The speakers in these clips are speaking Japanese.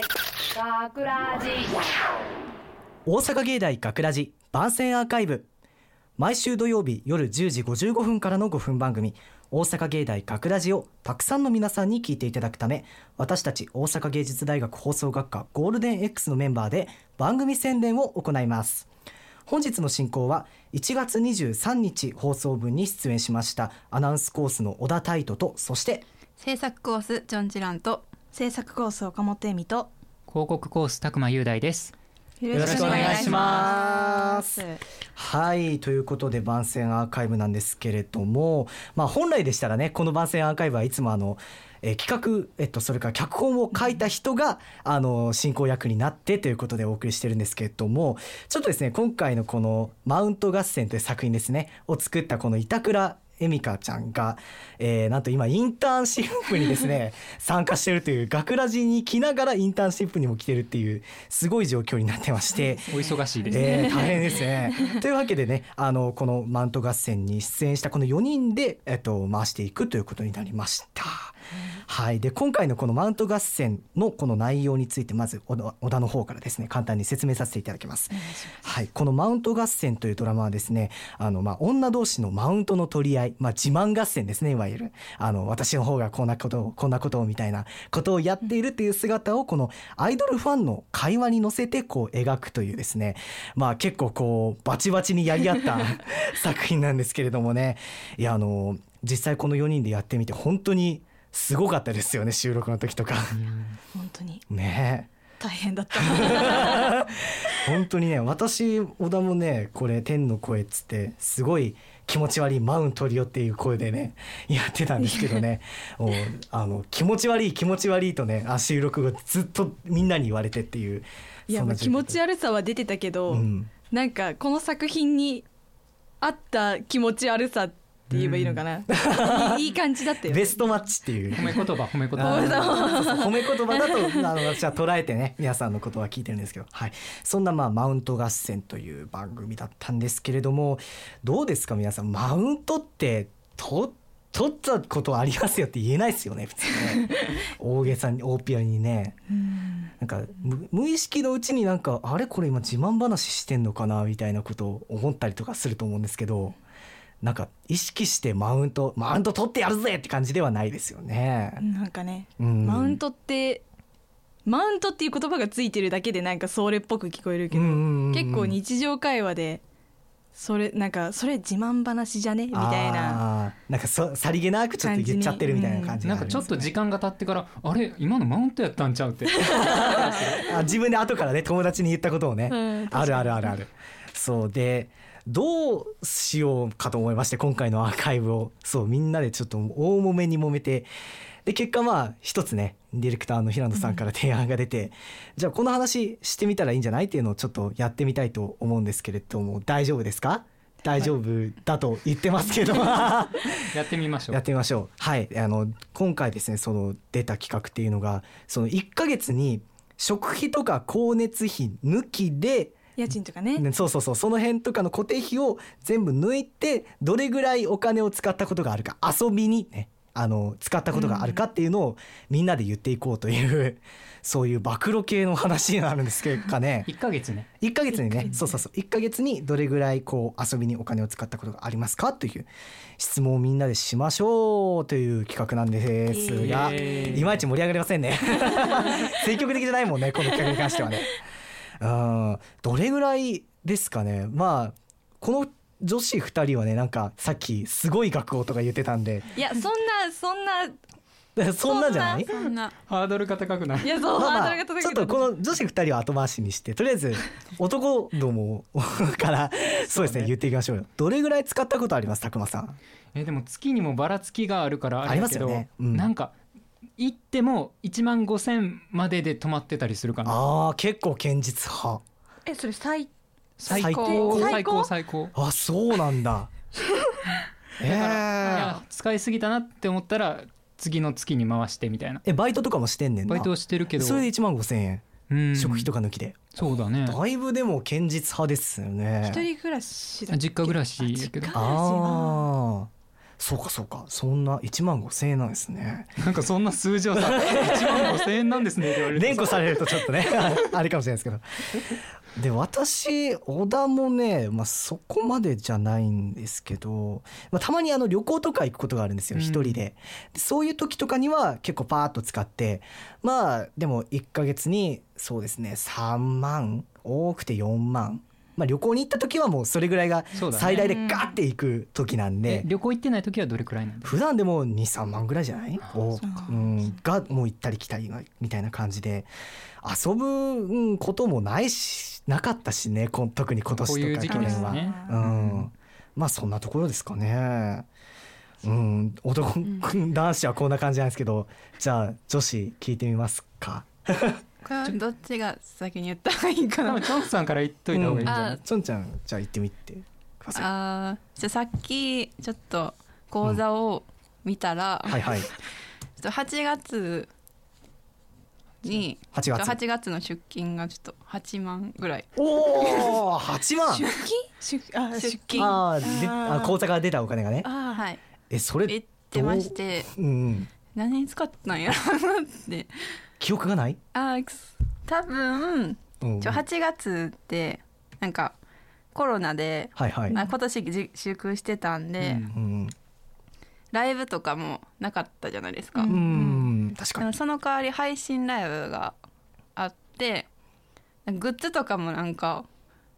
学ラジ大阪芸大学ラジ番宣アーカイブ。毎週土曜日夜10時55分からの5分番組。大阪芸大学ラジをたくさんの皆さんに聞いていただくため私たち大阪芸術大学放送学科ゴールデン X のメンバーで番組宣伝を行います。本日の進行は1月23日放送分に出演しましたアナウンスコースの小田泰斗とそして制作コースジョン・ジランと制作コース岡本恵美と。広告コース拓磨雄大です。よろしくお願いします。す。はいということで番宣アーカイブなんですけれども、まあ、本来でしたらねこの番宣アーカイブはいつもあの、えー企画、えっと、それから脚本を書いた人が、あの進行役になってということでお送りしてるんですけれどもちょっとですね今回のこの「マウント合戦」という作品ですねを作ったこの板倉エミカちゃんが、えーなんと今インターンシップにですね 参加してるという学ラジに来ながらインターンシップにも来てるっていうすごい状況になってまして。お忙しいですね、えー大変ですね。というわけでねあのこのマウント合戦に出演したこの4人で、えっと、回していくということになりました。はい、で今回のこのマウント合戦のこの内容についてまず小田の方からですね簡単に説明させていただきます。はい、このマウント合戦というドラマはですねあの、まあ、女同士のマウントの取り合い、まあ、自慢合戦ですねいわゆる。あの私の方がこんなことをこんなことをみたいなことをやっているっていう姿をこのアイドルファンの会話に乗せてこう描くというですね。まあ結構こうバチバチにやり合った 作品なんですけれどもね。いやあの実際この4人でやってみて本当にすごかったですよね収録の時とか。本当に。ね。大変だった。本当にね私小田もねこれ「天の声」っつってすごい気持ち悪いマウントリオっていう声でねやってたんですけどね。もうあの気持ち悪い気持ち悪いとねあ収録後ずっとみんなに言われてっていういや気持ち悪悪さは出てたけど、うん。なんかこの作品に合った気持ち悪さって言えばいいのかな、いいいい感じだったよ。ベストマッチっていう。褒め言葉褒め言あ葉。ーそうそう褒め言葉だとあの私は捉えてね皆さんのことは聞いてるんですけど、はい、そんなまあマウント合戦という番組だったんですけれどもどうですか皆さん？マウントってと取ったことありますよって言えないですよね普通ね。大げさに大ピアにね。なんか無無意識のうちになんかあれ？これ今自慢話してんのかな？みたいなことを思ったりとかすると思うんですけどなんか意識してマウントマウント取ってやるぜって感じではないですよね。なんかね、うん。マウントってマウントっていう言葉がついてるだけでなんかそれっぽく聞こえるけど、うんうんうんうん結構日常会話でそれなんかそれ自慢話じゃね？みたいな。なんかそさりげなくちょっと言っちゃってるみたいな感じがなんかちょっと時間が経ってからあれ？今のマウントやったんちゃうって。あ自分で後からね友達に言ったことをね、うん。あるあるあるある。そうでどうしようかと思いまして今回のアーカイブを。そうみんなでちょっと大揉めに揉めて。で結果まあ一つねディレクターの平野さんから提案が出て、じゃあこの話してみたらいいんじゃないっていうのをちょっとやってみたいと思うんですけれども大丈夫ですか？大丈夫だと言ってますけど、やってみましょう。やってみましょう。はい、あの今回ですね、その出た企画っていうのが、その1ヶ月に食費とか光熱費抜きで、家賃とかね。ねそうそうそう、その辺とかの固定費を全部抜いて、どれぐらいお金を使ったことがあるか、遊びにね。あの使ったことがあるかっていうのをみんなで言っていこうという、そういう暴露系の話になるんですけどかね。1ヶ月ね。1ヶ月にね。そうそうそう。1ヶ月にどれぐらいこう遊びにお金を使ったことがありますかという質問をみんなでしましょうという企画なんですがいまいち盛り上がりませんね。積極的じゃないもんねこの企画に関してはねうん。どれぐらいですかね。まあこの女子2人はねなんかさっきすごい学校とか言ってたんで。いやそんなそんな そんなんじゃない？そんな。ハードルが高くない？いやそう、まあまあハードルが高い。ちょっとこの女子2人は後回しにしてとりあえず男どもからそうですね言っていきましょうよ。どれぐらい使ったことありますたくまさん？えでも月にもばらつきがあるからあれだけど、ありますよね。うん。なんか行っても1万5,000までで泊まってたりするかな。あー結構堅実派。えそれ最最高。最最高高？最高。あそうなんだ。え だから、いー。や使いすぎたなって思ったら次の月に回してみたいな。えバイトとかもしてんねんな。バイトをしてるけど。それで1万5千円、うん。食費とか抜きで。そうだね。だいぶでも堅実派ですよね。一人暮らしだっけ？実家暮らしやけど。あ実家暮らしなああそうかそうか。そんな1万5千円なんですね。なんかそんな数字をさ 1万5千円なんですね。って言われると連呼されるとちょっとね あれかもしれないですけど。で私小田もね、まあ、そこまでじゃないんですけど、まあ、たまにあの旅行とか行くことがあるんですようん。一人で。でそういう時とかには結構パーッと使ってまあでも1ヶ月にそうですね3万多くて4万まあ旅行に行った時はもうそれぐらいが最大でガッて行く時なんで、え旅行行ってない時はどれくらいなんだ？普段でも23万ぐらいじゃない？うん、がもう行ったり来たりがみたいな感じで。遊ぶうんこともないしなかったしねこん特に今年とか去年は、ねうん、まあそんなところですかね。う。ん、男、男子はこんな感じなんですけど。じゃあ女子聞いてみますか。これはどっちが先に言った方がいいかな多分チョンさんから言っといた方がいいんじゃない、あちょんちゃんじゃあ行ってみてください。あーじゃあさっきちょっと講座を見たら、はいはい。ちょっと8月に8ちょ月。8月の出勤がちょっと8万ぐらいおお、八万？出勤？出あ出出勤ああ、で、ああー口座から出たお金がね。あーはいえ、それ。言ってましてうん。何に使ったんやろなって記憶がない？あーくす多分うんちょ8月ってなんかコロナで、はいはい。まあ、今年じ粛空してたんで、うんうん。ライブとかもなかったじゃないですか、ううん、確かに。その代わり配信ライブがあってグッズとかもなんか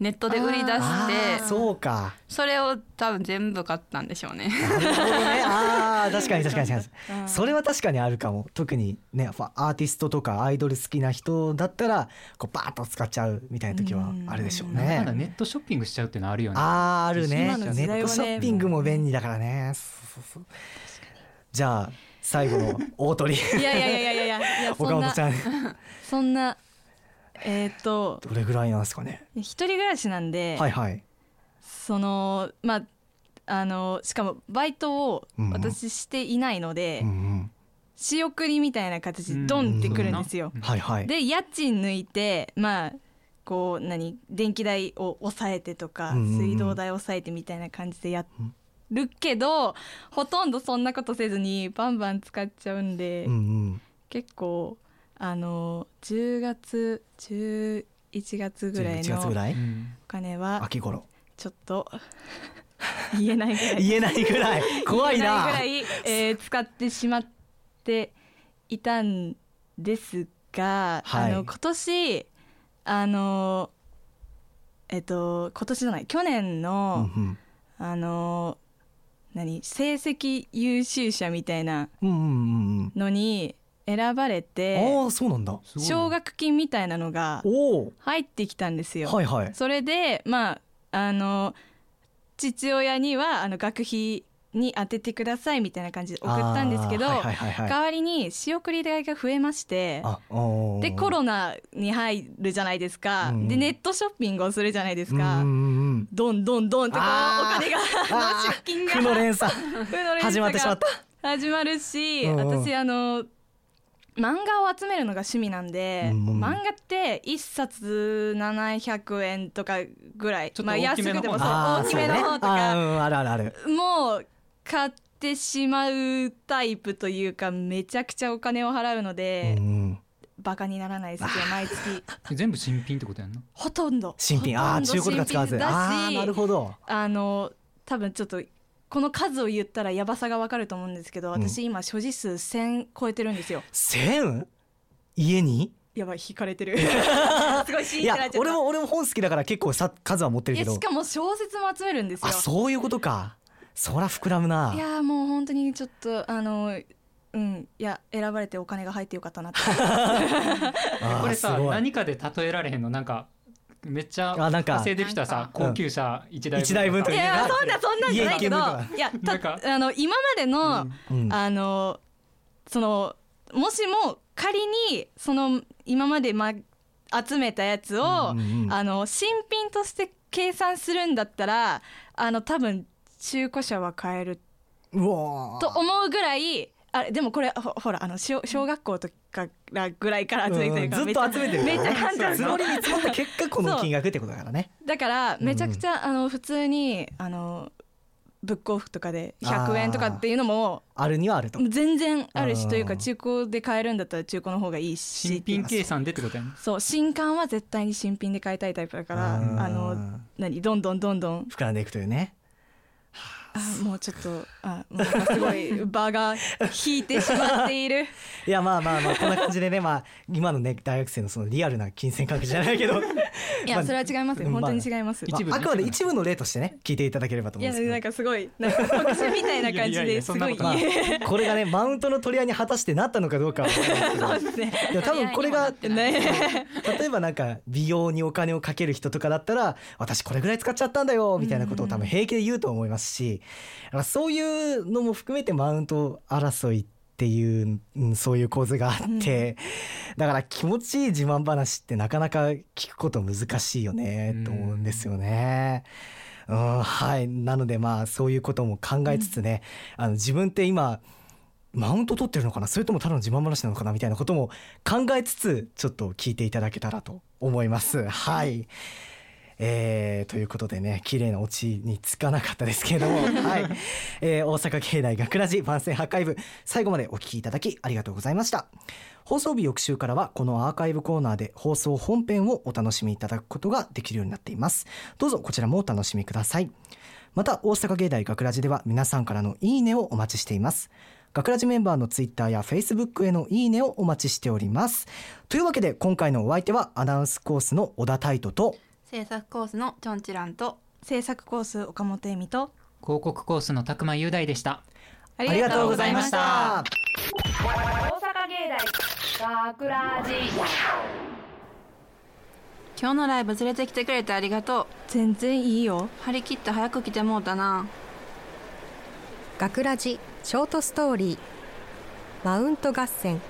ネットで売り出あしてーそうか。それを多分全部買ったんでしょうねなるほどね。ああ、確かに確かに確かに。うんそれは確かにあるかも。特にね、アーティストとかアイドル好きな人だったら、こうバーッと使っちゃうみたいな時はあるでしょうね。ネットショッピングしちゃうっていうのはあるよねあーあるね。今の時代はねネットショッピングも便利だからね。そうそうそうじゃあ最後の大鳥。いやいやいやいやいやいやいやそんな岡本ちゃん そんなえっ、とどれぐらいなんですかね？一人暮らしなんで、はいはい。そのまああのしかもバイトを私していないので、うんうん。仕送りみたいな形でドンってくるんですよ。はいはい。で家賃抜いてまあこう何電気代を抑えてとか、水道代を抑えてみたいな感じでやるけどほとんどそんなことせずにバンバン使っちゃうんで、うんうん。結構あの10月11月ぐらい11月ぐのお金は秋頃。ちょっと 言えないぐらい言えないぐらい。怖いな。言えないぐらい、えー使ってしまっていたんですが、はいあの今年あのえっと今年じゃない去年うんの、うん。あの何成績優秀者みたいな。のに選ばれてああ、そうなんだ。奨学金みたいなのが。入ってきたんですよ。はいはい。それでまああの父親にはあの学費に当ててくださいみたいな感じで送ったんですけど、はいはいはいはい。代わりに仕送り代が増えましてでコロナに入るじゃないですか、うんでネットショッピングをするじゃないですか、うんどんどんどんってこうお金が 出金が負の連鎖 始まってしまった。始まるし、私あの漫画を集めるのが趣味なんで、うん。うん漫画って一冊700円とかぐらい。ちょっとまあ大きめの方。安くてもそう大きめの方とそうね。あるあるある。もう買ってしまうタイプというかめちゃくちゃお金を払うので、うんうん。バカにならないですよ毎月。全部新品ってことやんなほとんど。新品。ああ中古とか使わず。ああしなるほど。あの多分ちょっとこの数を言ったらやばさがわかると思うんですけど私今所持数1000超えてるんですよ。千？家に？やばい引かれてる。すごいシーンってなっちゃった。俺も俺も本好きだから結構さ数は持ってるけど。いやし。かも小説も集めるんですよ。あそういうことか。そら膨らむな。いやもう本当にちょっとあのうんいや選ばれてお金が入ってよかったなって。これさ何かで例えられへんの？なんかめっちゃあなんか。稼いでる人はさ高級車一台分一台分とか。いやそんなそんなんじゃないけど。いやたあの今までの、うん。あのそのもしも仮にその今まで、ま、集めたやつを、うんうんうん。あの新品として計算するんだったらあの多分中古車は買えるうわー。と思うぐらいあれでもこれほほらあの小小学校とからぐらいから集めてるからうんずっと集めてる。めっちゃ簡単。積もりに積もった結果この金額ってことだからね。だからめちゃくちゃ、あの普通にあのブックオフとかで100円とかっていうのもあるにはあると。全然あるしうんというか中古で買えるんだったら中古の方がいいし新品計算でってことやね。そう。新刊は絶対に新品で買いたいタイプだからうん。あの何？どんどんどんどん。膨らんでいくというねあもうちょっとあなんかすごい場が引いてしまっている。いやまあまあまあこんな感じでねまあ今のね大学生のそのリアルな金銭関係じゃないけどいやそれは違いますよ。まあ本当に違います、まあ一部。ねあくまで一部の例としてね聞いていただければといや思うんですけど。なんかすごいなんか特殊みたいな感じいやいやいやですごい。これがねマウントの取り合いに果たしてなったのかどうかはそうですね。多分これがね例えばなんか美容にお金をかける人とかだったら私これぐらい使っちゃったんだよみたいなことを多分平気で言うと思いますし。だからそういうのも含めてマウント争いっていう、うんそういう構図があって、だから気持ちいい自慢話ってなかなか聞くこと難しいよねと思うんですよね。うん、はいなのでまあそういうことも考えつつね、あの自分って今マウント取ってるのかなそれともただの自慢話なのかなみたいなことも考えつつちょっと聞いていただけたらと思います。はいえーということでね綺麗なオチにつかなかったですけれども、はい。えー大阪芸大学ラジ番宣アーカイブ最後までお聞きいただきありがとうございました。放送日翌週からはこのアーカイブコーナーで放送本編をお楽しみいただくことができるようになっています。どうぞこちらもお楽しみください。また大阪芸大学ラジでは皆さんからのいいねをお待ちしています。学ラジメンバーのツイッターやフェイスブックへのいいねをお待ちしております。というわけで今回のお相手はアナウンスコースの小田泰斗と制作コースのチョンチランと制作コース岡本恵美と広告コースの拓磨雄大でした。あありがとうございました。大阪芸大学ラジ今日のライブ連れてきてくれてありがとう。全然いいよ。張り切って早く来てもうたな。学ラジショートストーリー。マウント合戦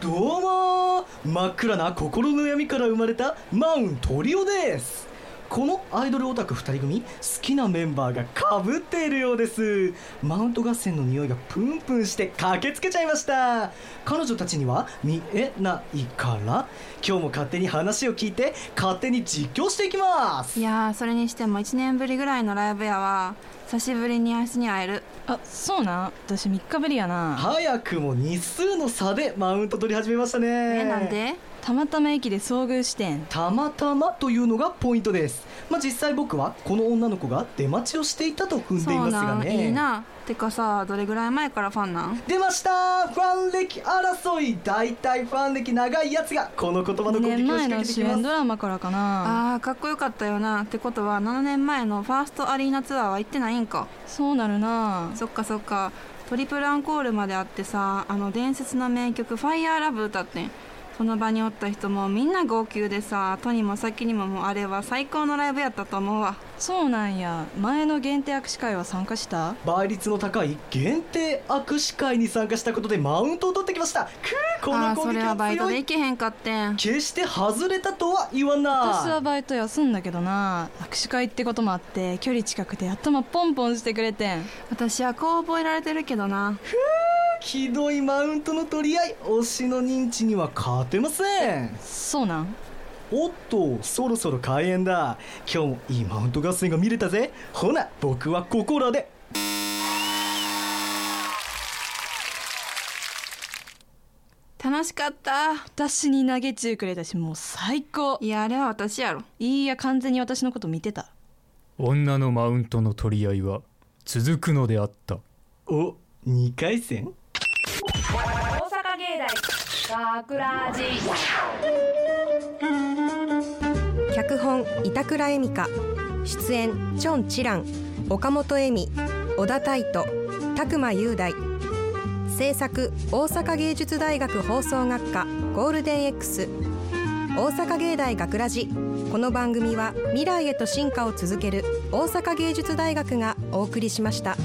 どうも真っ暗な心の闇から生まれたマウントリオです。このアイドルオタク2人組好きなメンバーがかぶっているようです。マウント合戦の匂いがプンプンして駆けつけちゃいました。彼女たちには見えないから。今日も勝手に話を聞いて勝手に実況していきます。いやーそれにしても1年ぶりぐらいのライブやわ。久しぶりに足に会える。あそうなん？私3日ぶりやな。早くも日数の差でマウント取り始めましたね。えなんで？たまたま駅で遭遇してん。たまたまというのがポイントです。まあ実際僕はこの女の子が出待ちをしていたと踏んでいますがなんね。いいな。てかさどれぐらい前からファンなん？出ました！ファン歴争い。大体ファン歴長いやつがこの言葉の2攻撃を仕掛けてきます。主演ドラマからかな。あーかっこよかったよな。ってことは7年前のファーストアリーナツアーは行ってないんか。そうなるな。そっかそっか。トリプルアンコールまであってさあの伝説の名曲「ファイヤーラブ歌ってんその場におった人もみんな号泣でさとにも先にももうあれは最高のライブやったと思うわ。そうなんや。前の限定握手会は参加した？倍率の高い限定握手会に参加したことでマウントを取ってきました。くーこのあーそれ攻撃ははバイト強いで行けへんかってん。決して外れたとは言わ私はないバイト休んだけどな。握手会ってこともあって距離近くて頭ポンポンしてくれてん。私はこう覚えられてるけどなひどいマウントの取り合い推しの認知には勝てません。そうなん？おっとそろそろ開演だ。今日もいいマウント合戦が見れたぜほな僕はここらで楽しかった私に投げ中くれたしもう最高いやあれは私やろいいや完全に私のこと見てた女のマウントの取り合いは続くのであったお2回戦大阪芸大学ラジ脚本板倉恵美香。出演チョン・チラン。岡本恵美。小田泰斗。拓磨雄大。制作大阪芸術大学放送学科。ゴールデン X 大阪芸大学ラジ。この番組は未来へと進化を続ける大阪芸術大学がお送りしました。